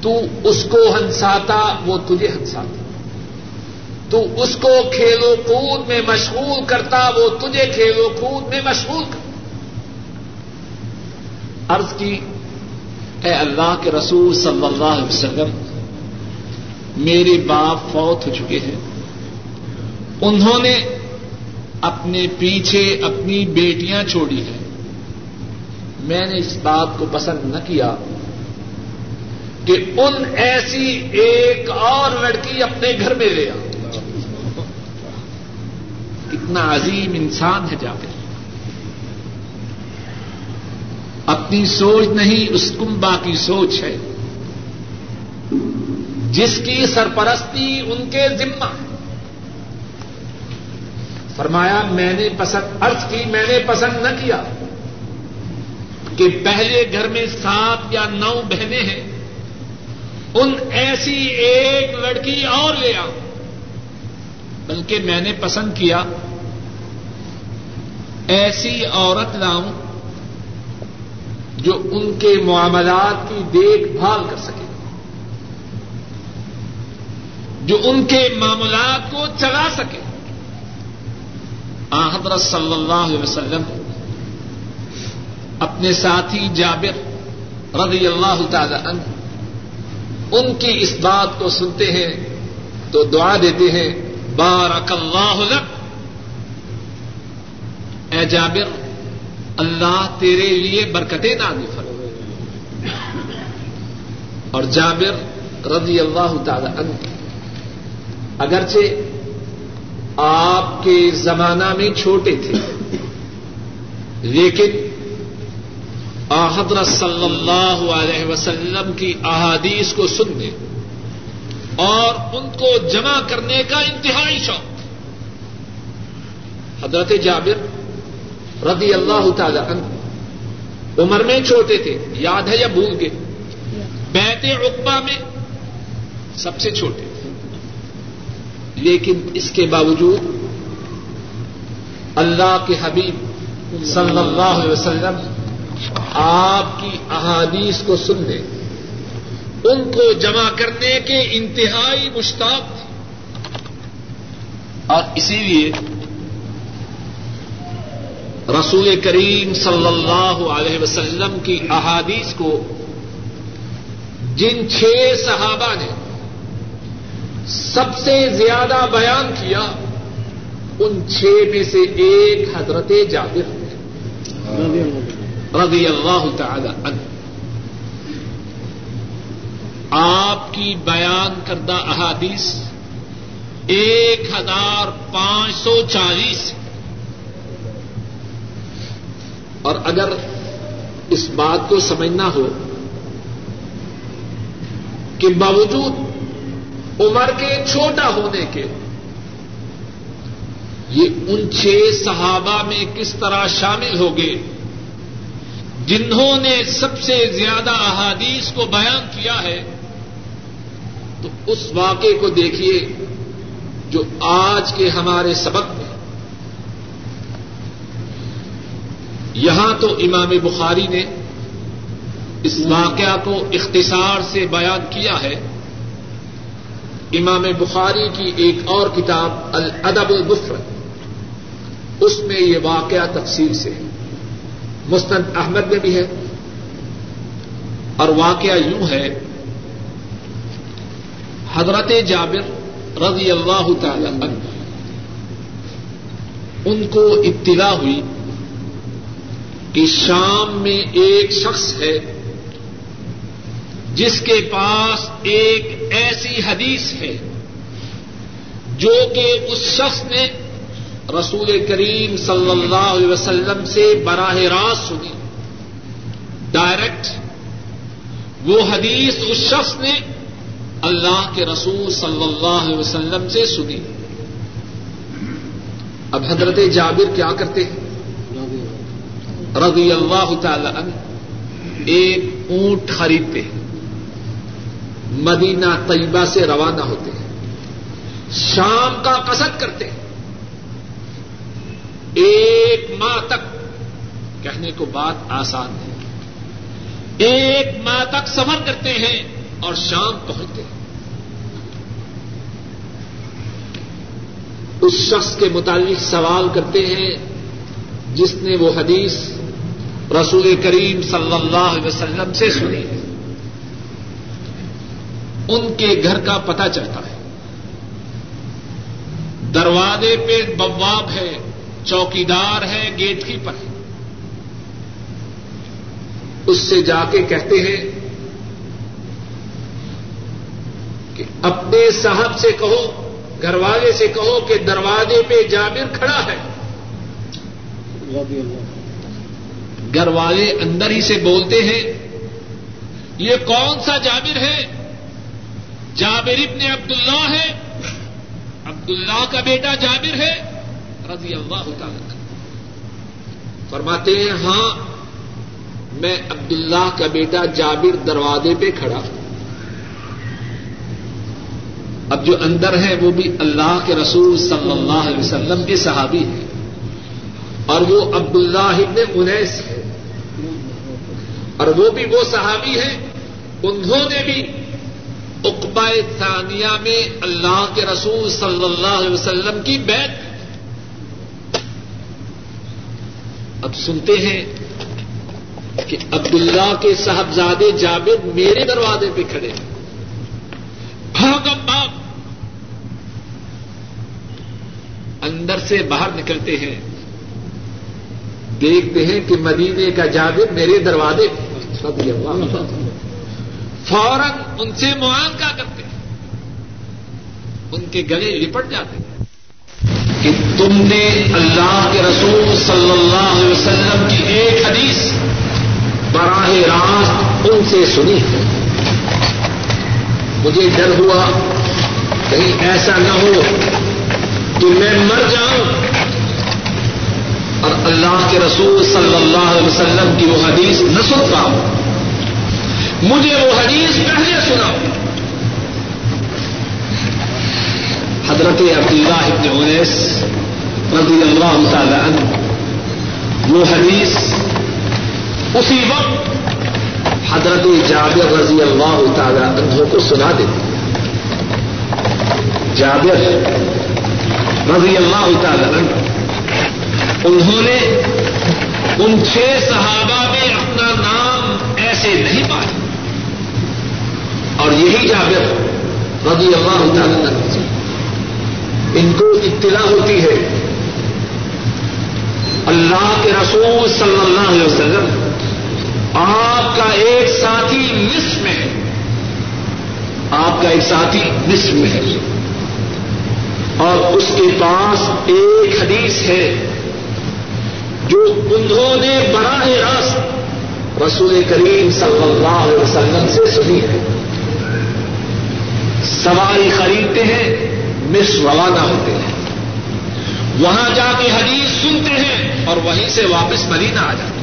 تو اس کو ہنساتا، وہ تجھے ہنساتا۔ تو اس کو کھیلو کود میں مشغول کرتا، وہ تجھے کھیلو کود میں مشغول کرتا۔ عرض کی اے اللہ کے رسول صلی اللہ علیہ وسلم، میرے باپ فوت ہو چکے ہیں۔ انہوں نے اپنے پیچھے اپنی بیٹیاں چھوڑی ہیں۔ میں نے اس بات کو پسند نہ کیا کہ ان ایسی ایک اور لڑکی اپنے گھر میں لے آ اتنا عظیم انسان ہے جا اپنی سوچ نہیں، اس کمبا کی سوچ ہے۔ جس کی سرپرستی ان کے ذمہ ہے۔ فرمایا، میں نے پسند ارض کی، میں نے پسند نہ کیا کہ پہلے گھر میں سات یا نو بہنیں ہیں۔ ان ایسی ایک لڑکی اور لے آؤ بلکہ میں نے پسند کیا، ایسی عورت لاؤں جو ان کے معاملات کی دیکھ بھال کر سکے۔ جو ان کے معاملات کو چلا سکے۔ حضرت صلی اللہ علیہ وسلم اپنے ساتھی جابر رضی اللہ تعالی عنہ، ان کی اس بات کو سنتے ہیں تو دعا دیتے ہیں، بارک اللہ لک۔ اے جابر اللہ تیرے لیے برکتیں نازل فرمائے اور جابر رضی اللہ تعالی عنہ، اگرچہ آپ کے زمانہ میں چھوٹے تھے، لیکن حضرت صلی اللہ علیہ وسلم کی احادیث کو سننے اور ان کو جمع کرنے کا انتہائی شوق۔ حضرت جابر رضی اللہ تعالی عنہ. عمر میں چھوٹے تھے، یاد ہے یا بھول گئے؟ بیت اقبا میں سب سے چھوٹے۔ تھے لیکن اس کے باوجود اللہ کے حبیب صلی اللہ علیہ وسلم آپ کی احادیث کو سننے، ان کو جمع کرنے کے انتہائی مشتاق تھے۔ اور اسی لیے رسول کریم صلی اللہ علیہ وسلم کی احادیث کو جن چھ صحابہ نے سب سے زیادہ بیان کیا، ان چھ میں سے ایک حضرت جابر رضی اللہ تعالی عنہ۔ آپ کی بیان کردہ احادیث ایک ہزار پانچ سو چالیس۔ اور اگر اس بات کو سمجھنا ہو کہ باوجود عمر کے چھوٹا ہونے کے یہ ان چھ صحابہ میں کس طرح شامل ہو گئے، جنہوں نے سب سے زیادہ احادیث کو بیان کیا ہے، تو اس واقعے کو دیکھیے جو آج کے ہمارے سبق میں یہاں تو امام بخاری نے اس واقعہ کو اختصار سے بیان کیا ہے۔ امام بخاری کی ایک اور کتاب الادب المفرد اس میں یہ واقعہ تفصیل سے ہے۔ مستند احمد میں بھی ہے۔ اور واقعہ یوں ہے، حضرت جابر رضی اللہ تعالی عنہ، ان کو اطلاع ہوئی۔ کہ شام میں ایک شخص ہے جس کے پاس ایک ایسی حدیث ہے جو کہ اس شخص نے رسول کریم صلی اللہ علیہ وسلم سے براہ راست سنی۔ ڈائریکٹ وہ حدیث اس شخص نے اللہ کے رسول صلی اللہ علیہ وسلم سے سنی۔ اب حضرت جابر کیا کرتے ہیں؟ رضی اللہ تعالی عنہ ایک اونٹ خریدتے ہیں۔ مدینہ طیبہ سے روانہ ہوتے ہیں۔ شام کا قصد کرتے ہیں۔ ایک ماہ تک کہنے کو بات آسان ہے۔ ایک ماہ تک سفر کرتے ہیں اور شام پہنچتے ہیں۔ اس شخص کے متعلق سوال کرتے ہیں جس نے وہ حدیث رسول کریم صلی اللہ علیہ وسلم سے سنی ہے۔ ان کے گھر کا پتہ چلتا ہے۔ دروازے پہ بواب ہے، چوکیدار ہے، گیٹ کیپر ہے۔ اس سے جا کے کہتے ہیں کہ اپنے صاحب سے کہو، گھر والے سے کہو کہ دروازے پہ جابر کھڑا ہے۔ گھر والے اندر ہی سے بولتے ہیں، یہ کون سا جابر ہے؟ جابر ابن عبداللہ ہے۔ عبداللہ کا بیٹا جابر ہے، رضی اللہ تعالی فرماتے ہیں ہاں میں عبداللہ کا بیٹا جابر دروازے پہ کھڑا ہوں۔ اب جو اندر ہے، وہ بھی اللہ کے رسول صلی اللہ علیہ وسلم کے صحابی ہیں۔ اور وہ عبد اللہ ابن انیس ہے۔ اور وہ بھی وہ صحابی ہیں، انہوں نے بھی اقبا ثانیہ میں اللہ کے رسول صلی اللہ علیہ وسلم کی بیت اب سنتے ہیں کہ عبداللہ کے صاحبزادے جابر میرے دروازے پہ کھڑے۔ ہیں بھاگم باغ اندر سے باہر نکلتے ہیں۔ دیکھتے ہیں کہ مدینے کا جابر میرے دروازے پہ۔ فوراً ان سے معانقہ کرتے ان کے گلے لپٹ جاتے ہیں۔ کہ تم نے اللہ کے رسول صلی اللہ علیہ وسلم کی ایک حدیث براہ راست ان سے سنی۔ ہے مجھے ڈر ہوا، کہیں ایسا نہ ہو کہ میں مر جاؤں۔ اور اللہ کے رسول صلی اللہ علیہ وسلم کی وہ حدیث نہ سن پاؤں۔ مجھے وہ حدیث پہلے سنا حضرت عبداللہ ابن انیس رضی اللہ تعالی عنہ، وہ حدیث اسی وقت حضرت جابر رضی اللہ تعالی عنہ کو سنا دیتے جابر رضی اللہ تعالی عنہ انہوں نے ان چھ صحابہ میں اپنا نام ایسے نہیں پایا۔ اور یہی جابر رضی اللہ تعالی عنہ ان کو اطلاع ہوتی ہے۔ اللہ کے رسول صلی اللہ علیہ وسلم، آپ کا ایک ساتھی مصر میں ہے۔ آپ کا ایک ساتھی مصر میں ہے۔ اور اس کے پاس ایک حدیث ہے۔ جو انہوں نے براہ راست رسول کریم صلی اللہ علیہ وسلم سے سنی ہے۔ سواری خریدتے ہیں، مس روانہ ہوتے ہیں۔ وہاں جا کے حدیث سنتے ہیں اور وہیں سے واپس مدینہ آ جاتے ہیں۔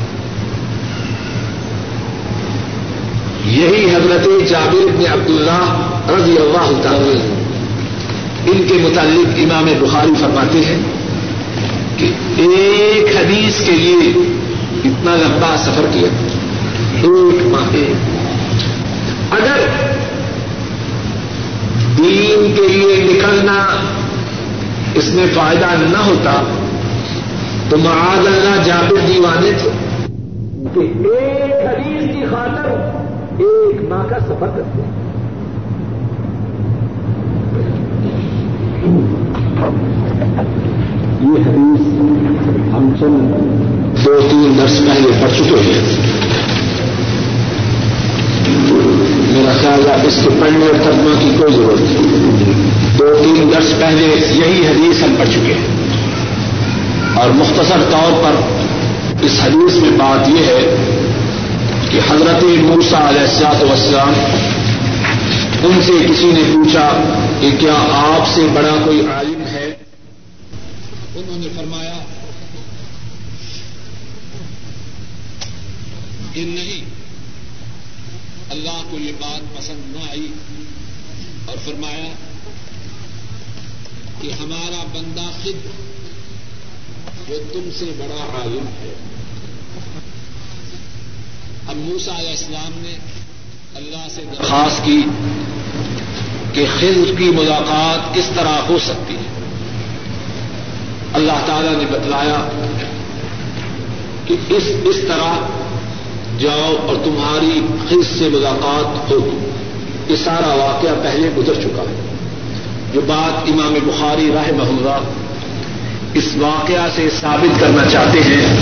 یہی حضرت جابر بن عبداللہ رضی اللہ تعالی ان کے متعلق امام بخاری فرماتے ہیں۔ کہ ایک حدیث کے لیے اتنا لمبا سفر کیا۔ ایک ماہ۔ اگر دین کے لیے نکلنا اس میں فائدہ نہ ہوتا، تو معاذ اللہ جابر دیوانے تھے۔ کہ ایک حدیث کی خاطر ایک ماہ کا سفر کرتے۔ ہیں یہ حدیث ہم چند دو تین برس پہلے پڑھ چکے ہیں۔ میرا خیال ہے اس کے پڑھنے اور ترجمہ کی کوئی ضرورت نہیں۔ دو تین برس پہلے یہی حدیث ہم پڑھ چکے ہیں۔ اور مختصر طور پر اس حدیث میں بات یہ ہے کہ حضرت موسا علیہ السلاط وسلام ان سے کسی نے پوچھا کہ کیا آپ سے بڑا کوئی عالم انہوں نے فرمایا کہ نہیں، اللہ کو یہ بات پسند نہ آئی اور فرمایا کہ ہمارا بندہ خود وہ تم سے بڑا عالم ہے. اب موسا علیہ السلام نے اللہ سے درخواست کی کہ خضر کی ملاقات کس طرح ہو سکتی ہے۔ اللہ تعالی نے بتلایا کہ اس اس طرح جاؤ اور تمہاری خز سے ملاقات ہوگی یہ سارا واقعہ پہلے گزر چکا ہے۔ جو بات امام بخاری راہ محلہ اس واقعہ سے ثابت کرنا چاہتے ہیں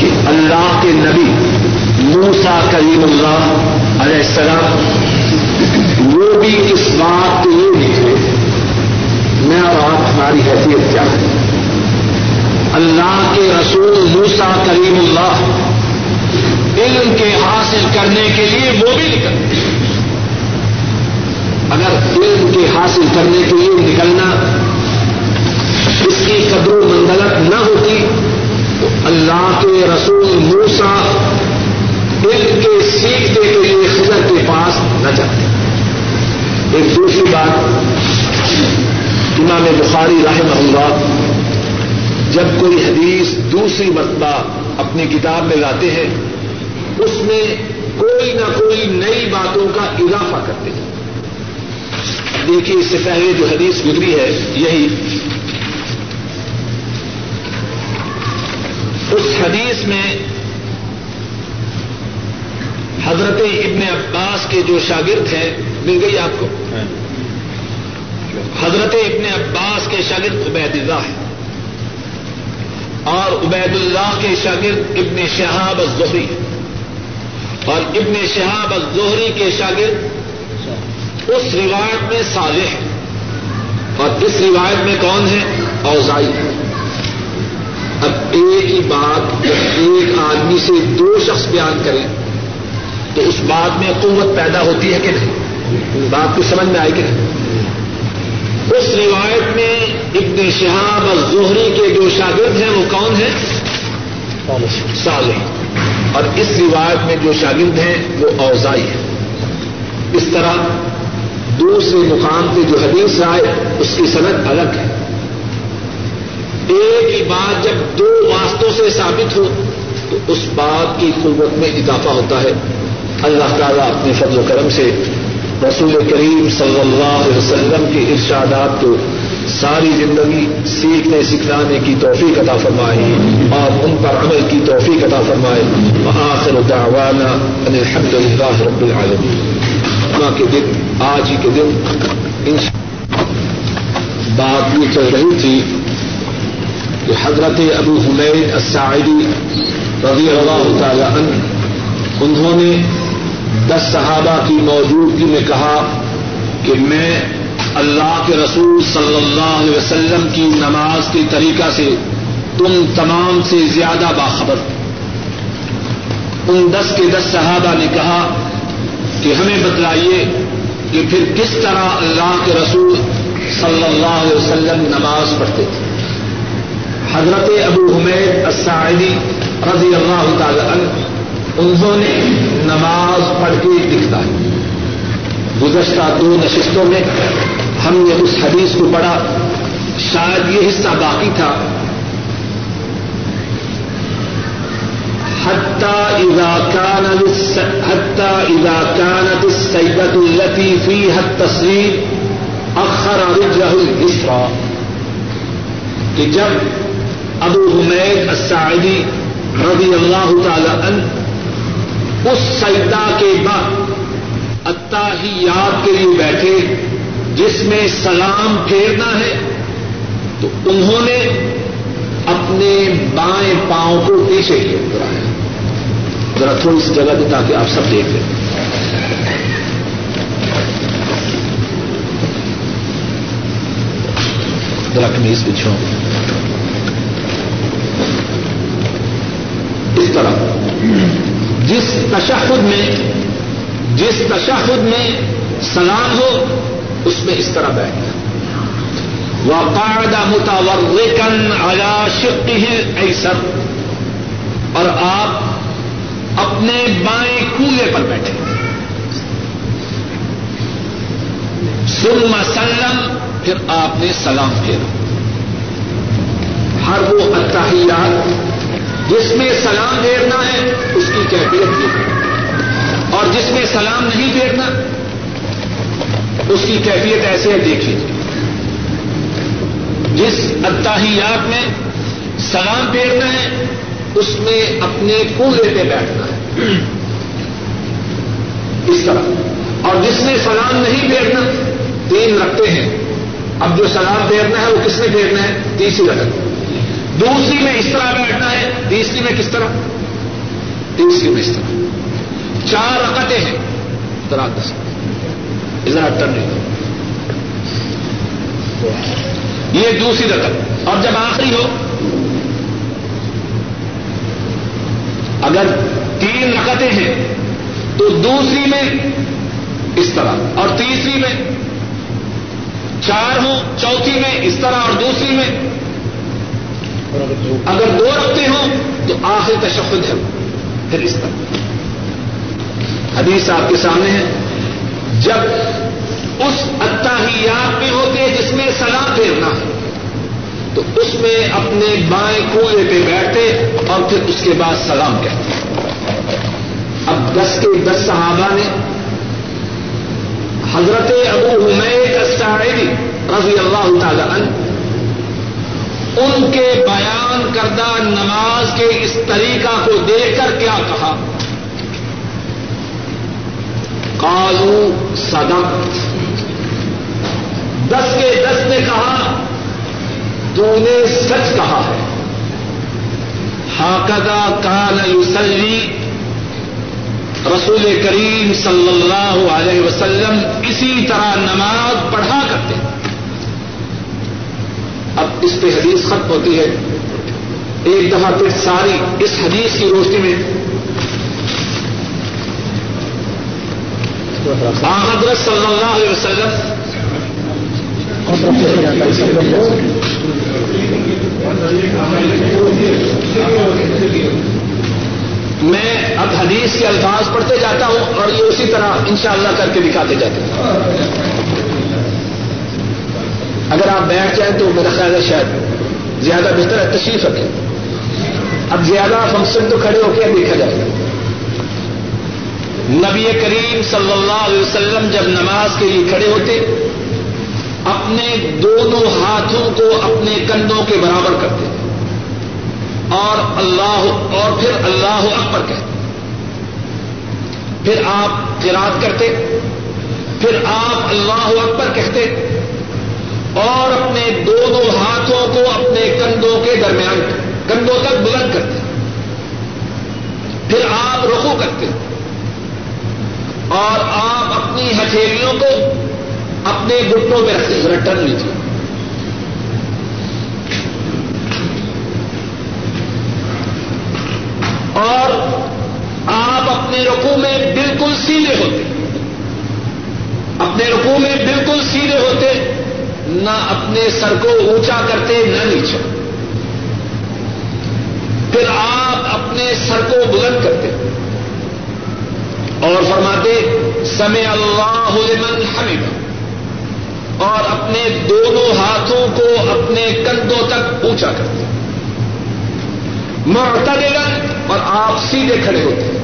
کہ اللہ کے نبی موسا کریم اللہ علیہ السلام وہ بھی اس بات کے لیے میں اور آپ ہماری حیثیت کیا ہے؟ اللہ کے رسول موسا کریم اللہ علم کے حاصل کرنے کے لیے وہ بھی نکلتے اگر علم کے حاصل کرنے کے لیے نکلنا اس کی قدر و منزلت نہ ہوتی، تو اللہ کے رسول موسا علم کے سیکھنے کے لیے خزر کے پاس نہ جاتے۔ ایک دوسری بات امام بخاری رحمہ اللہ جب کوئی حدیث دوسری مرتبہ اپنی کتاب میں لاتے ہیں، اس میں کوئی نہ کوئی نئی باتوں کا اضافہ کرتے ہیں۔ دیکھیے، اس سے پہلے جو حدیث گزری ہے، یہی۔ اس حدیث میں حضرت ابن عباس کے جو شاگرد ہیں، مل گئی آپ کو۔ حضرت ابن عباس کے شاگرد عبید اللہ ہے اور عبید اللہ کے شاگرد ابن شہاب الزہری اور ابن شہاب الزہری کے شاگرد اس روایت میں صالح ہے اور اس روایت میں کون ہے اوزائی ہے اب ایک ہی بات ایک آدمی سے دو شخص بیان کریں تو اس بات میں قوت پیدا ہوتی ہے کہ نہیں؟ بات کو سمجھ میں آئے کہ نہیں؟ اس روایت میں ابن شہاب اور زہری کے جو شاگرد ہیں وہ کون ہیں؟ صالح. اور اس روایت میں جو شاگرد ہیں وہ اوزائی ہیں. اس طرح دوسرے مقام پہ جو حدیث آئے، اس کی صنعت الگ ہے. ایک ہی بات جب دو واسطوں سے ثابت ہو، تو اس بات کی قوت میں اضافہ ہوتا ہے. اللہ تعالیٰ اپنے فضل و کرم سے رسول کریم صلی اللہ علیہ وسلم کے ارشادات کو ساری زندگی سیکھنے سکھلانے کی توفیق عطا فرمائے اور ان پر عمل کی توفیق عطا فرمائے۔ آخر دعوانا ان الحمد للہ رب العالمین۔ کے دن، آج ہی کے دن بات یہ چل رہی تھی کہ حضرت ابو حمید الساعدی رضی اللہ تعالی عنہ، انہوں نے دس صحابہ کی موجودگی میں کہا کہ میں اللہ کے رسول صلی اللہ علیہ وسلم کی نماز کے طریقہ سے تم تمام سے زیادہ باخبر ان دس کے دس صحابہ نے کہا کہ ہمیں بتلائیے کہ پھر کس طرح اللہ کے رسول صلی اللہ علیہ وسلم نماز پڑھتے تھے۔ حضرت ابو حمید الساعدی رضی اللہ تعالی عنہ انہوں نے نماز پڑھ کے دکھتا ہے۔ گزشتہ دو نشستوں میں ہم نے اس حدیث کو پڑھا۔ شاید یہ حصہ باقی تھا۔ كانت السيدة التي فيها التصویر اخر رجله الاسرا کہ جب ابو حمید الساعدی رضی اللہ تعالی عنہ اس سجدہ کے بعد اتحیات کے لیے بیٹھے جس میں سلام پھیرنا ہے، تو انہوں نے اپنے بائیں پاؤں کو پیچھے کیا۔ کرایا ذرا تھوڑی سی جگہ دیں تاکہ آپ سب دیکھ لیں۔ ذرا کمیز پچھو اس طرح۔ جس تشہد میں جس تشہد میں سلام ہو، اس میں اس طرح بیٹھنا وقاعدہ متورکن على شقه ایسر اور آپ اپنے بائیں کولے پر بیٹھے۔ ثم سلم، پھر آپ نے سلام پھیرا ہر وہ اتحیات جس میں سلام پھیرنا ہے، اس کی کیفیت یہ اور جس میں سلام نہیں پھیرنا اس کی کیفیت ایسے ہے، دیکھیے۔ جس اتحیات میں سلام پھیرنا ہے، اس میں اپنے کولے پہ بیٹھنا ہے۔ اس طرح۔ اور جس میں سلام نہیں پھیرنا تین رکھتے ہیں۔ اب جو سلام پھیرنا ہے، وہ کس میں پھیرنا ہے؟ تیسری رکھتے دوسری میں اس طرح بیٹھنا ہے، تیسری میں کس طرح؟ تیسری میں اس طرح۔ چار رکعتیں ہیں۔ ذرا دس ذرا ٹر نہیں یہ دوسری رقم اور جب آخری ہو، اگر تین رکعتیں ہیں، تو دوسری میں اس طرح۔ اور تیسری میں چار ہوں، چوتھی میں اس طرح۔ اور دوسری میں اگر دو رکھتے ہوں تو آخر تشخد ہے پھر اس طرح حدیث آپ کے سامنے ہے۔ جب اس اتحیات میں ہوتے جس میں سلام پھیرنا ہے، تو اس میں اپنے بائیں کنویں پہ بیٹھتے اور پھر اس کے بعد سلام کہتے۔ اب دس کے دس صحابہ نے حضرت ابو حمید الساعدی رضی اللہ تعالی عنہ ان کے بیان کردہ نماز کے اس طریقہ کو دیکھ کر کیا کہا؟ کالو صدق۔ دس کے دس نے کہا، تو نے سچ کہا ہے۔ ہاکدہ کان یوسلی رسول کریم صلی اللہ علیہ وسلم اسی طرح نماز پڑھا کرتے۔ اب اس پہ حدیث ختم ہوتی ہے۔ ایک دفعہ پھر ساری اس حدیث کی روشنی میں حضرت صلی اللہ علیہ وسلم میں اب حدیث کے الفاظ پڑھتے جاتا ہوں اور یہ اسی طرح انشاءاللہ کر کے دکھاتے جاتے ہیں۔ اگر آپ بیٹھ جائیں تو میرا خیال ہے شاید زیادہ بہتر ہے، تشریف رکھیں۔ اب زیادہ فنکشن تو کھڑے ہو کے دیکھا جائے۔ گا نبی کریم صلی اللہ علیہ وسلم جب نماز کے لیے کھڑے ہوتے، اپنے دونوں ہاتھوں کو اپنے کندھوں کے برابر کرتے۔ اور اللہ، اور پھر اللہ اکبر کہتے۔ پھر آپ قرات کرتے، پھر آپ اللہ اکبر کہتے۔ اور اپنے دونوں ہاتھوں کو اپنے کندھوں کے درمیان کندھوں تک بلند کرتے پھر آپ رخو کرتے اور آپ اپنی ہتھیلیوں کو اپنے گٹوں میں رکھتے ذرا لیجیے۔ اور آپ اپنے رقو میں بالکل سیدھے ہوتے اپنے رقو میں بالکل سیدھے ہوتے نہ اپنے سر کو اونچا کرتے نہ نیچا پھر آپ اپنے سر کو بلند کرتے۔ اور فرماتے سمے اللہ لمن حمید اور اپنے دونوں ہاتھوں کو اپنے کندھوں تک اونچا کرتے۔ معتدلا اور آپ سیدھے کھڑے ہوتے۔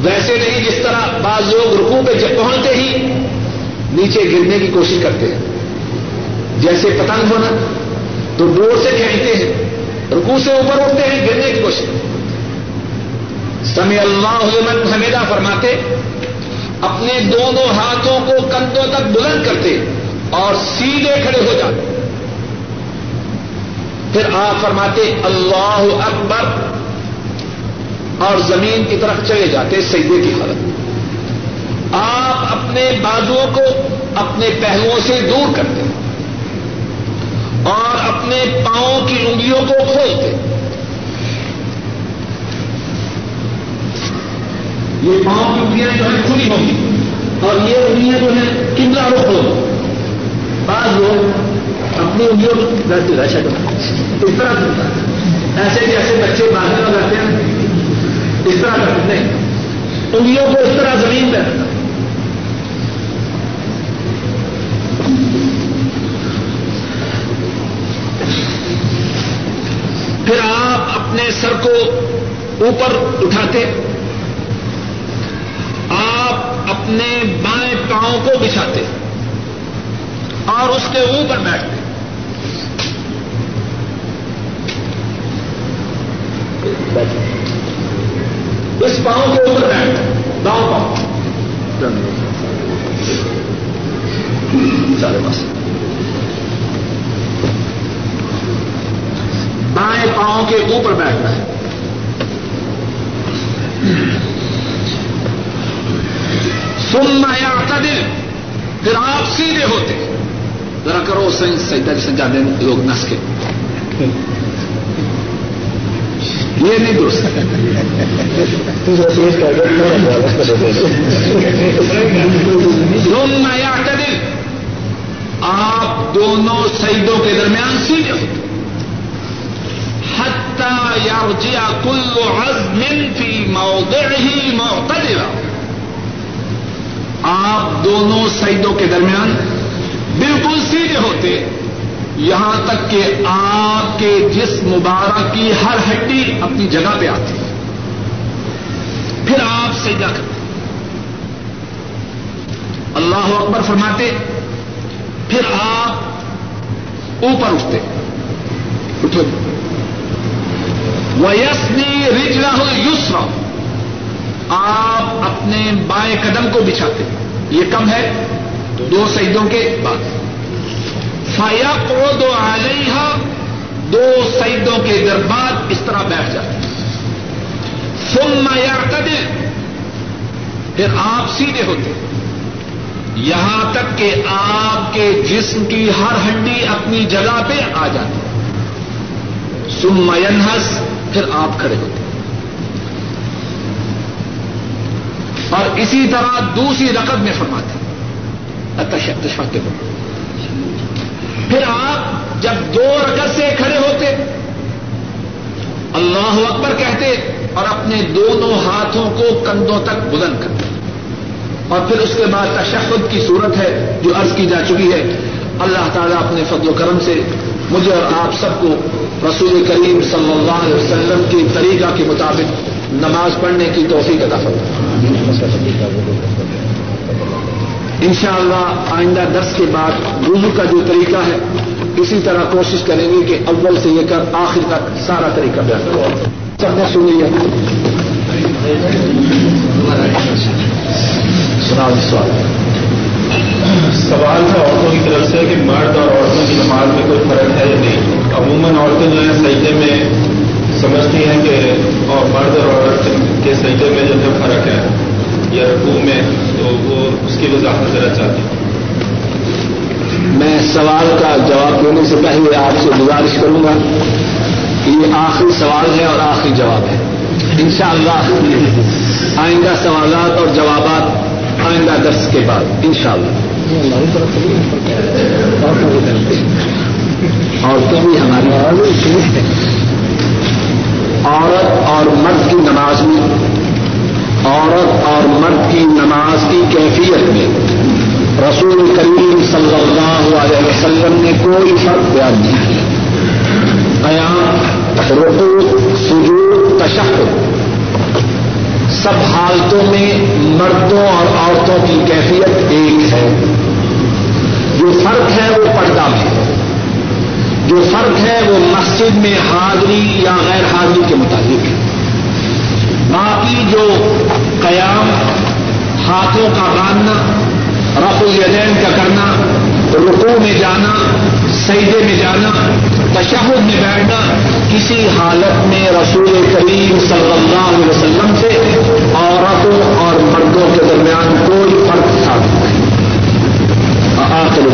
ویسے نہیں، جس طرح بعض لوگ رکو پہ پہنچتے ہی نیچے گرنے کی کوشش کرتے ہیں۔ جیسے پتنگ ہونا تو ڈور سے کھینچتے ہیں رکو سے اوپر اٹھتے ہیں، گرنے کی کوشش۔ سمے اللہ لمن حمیدہ فرماتے، اپنے دونوں ہاتھوں کو کندھوں تک بلند کرتے اور سیدھے کھڑے ہو جاتے۔ پھر آپ فرماتے، اللہ اکبر، اور زمین کی طرف چلے جاتے، سیدے کی حالت۔ آپ اپنے بازوؤں کو اپنے پہلوؤں سے دور کرتے۔ اور اپنے پاؤں کی انگلیوں کو کھولتے۔ یہ پاؤں کی انگلیاں جو ہے کھلی ہوں گی اور یہ انگلیاں جو ہیں کملا رخ ہو بعض لوگ اپنی انگلیوں کو اس طرح کرتا ایسے جیسے بچے بازو میں ہیں۔ اس طرح کرتے نہیں۔ انگلیوں کو اس طرح زمین پہ رکھنا۔ اپنے سر کو اوپر اٹھاتے، آپ اپنے بائیں پاؤں کو بچھاتے اور اس کے اوپر بیٹھتے۔ اس پاؤں کے اوپر بیٹھتے، داؤں پاؤں۔ سارے پاس بائیں پاؤں کے اوپر بیٹھنا ہے۔ سننا یا دل پھر آپ سیدھے ہوتے۔ ذرا کرو سجدہ جسے جانے لوگ نس کے۔ یہ نہیں درست۔ سننا یا دل آپ دونوں سیدوں کے درمیان سیدھے ہوتے۔ حتى يرجع كل عزم في موضعه معتدلا. آپ دونوں سیدوں کے درمیان بالکل سیدھے ہوتے. یہاں تک کہ آپ کے جسم مبارک کی ہر ہڈی اپنی جگہ پہ آتی. پھر آپ سیدا کرتے. اللہ اکبر فرماتے، پھر آپ اوپر اٹھتے. اٹھو. ویسنی رجلا یسرا آپ اپنے بائیں قدم کو بچھاتے یہ کم ہے، دو سعیدوں کے بعد۔ فایا کو دو علیہ دو سعیدوں کے دربار اس طرح بیٹھ جاتے سن یا پھر آپ سیدھے ہوتے یہاں تک کہ آپ کے جسم کی ہر ہڈی اپنی جگہ پہ آ جاتی سم ینس پھر آپ کھڑے ہوتے اور اسی طرح دوسری رقم میں فرماتے تشفاتے ہو پھر آپ جب دو رقط سے کھڑے ہوتے، اللہ اکبر کہتے اور اپنے دونوں ہاتھوں کو کندھوں تک بلند کرتے۔ اور پھر اس کے بعد تشخد کی صورت ہے جو عرض کی جا چکی ہے۔ اللہ تعالیٰ اپنے فضل و کرم سے مجھے اور آپ سب کو رسول کریم صلی اللہ علیہ وسلم کی طریقہ کے مطابق نماز پڑھنے کی توفیق ادا ان شاء اللہ آئندہ دس کے بعد وضو کا جو طریقہ ہے، اسی طرح کوشش کریں گے کہ اول سے لے کر آخر تک سارا طریقہ بیان کرو سب نے سنی ہے سنا جی سوال۔ سوال تھا عورتوں کی طرف سے کہ مرد اور عورتوں کی نماز میں کوئی فرق ہے یا نہیں؟ عموماً عورتیں جو ہے سجدے میں سمجھتی ہیں کہ اور مرد اور عورت کے سجدے میں جو ہے فرق ہے یا رقو میں، تو وہ اس کی وضاحت ذرا چاہتی ہیں۔ میں سوال کا جواب دینے سے پہلے آپ سے گزارش کروں گا۔ یہ آخری سوال ہے اور آخری جواب ہے۔ انشاءاللہ۔ آئندہ سوالات اور جوابات آئندہ درس کے بعد، انشاءاللہ۔ عورتیں بھی ہماری عورت اور مرد کی نماز میں، عورت اور مرد کی نماز کی کیفیت میں۔ رسول کریم صلی اللہ علیہ وسلم نے کوئی فرق بیان نہیں قیام رقو سجود تشخد سب حالتوں میں مردوں اور عورتوں کی کیفیت ایک ہے۔ جو فرق ہے وہ پردہ میں۔ جو فرق ہے وہ مسجد میں حاضری یا غیر حاضری کے مطابق۔ ہے باقی جو قیام، ہاتھوں کا باندھنا رف الیدین کا کرنا رکوع میں جانا سیدے میں جانا، تشہد میں بیٹھنا، کسی حالت میں رسول کریم صلی اللہ علیہ وسلم سے عورتوں اور مردوں کے درمیان کوئی فرق تھا آخر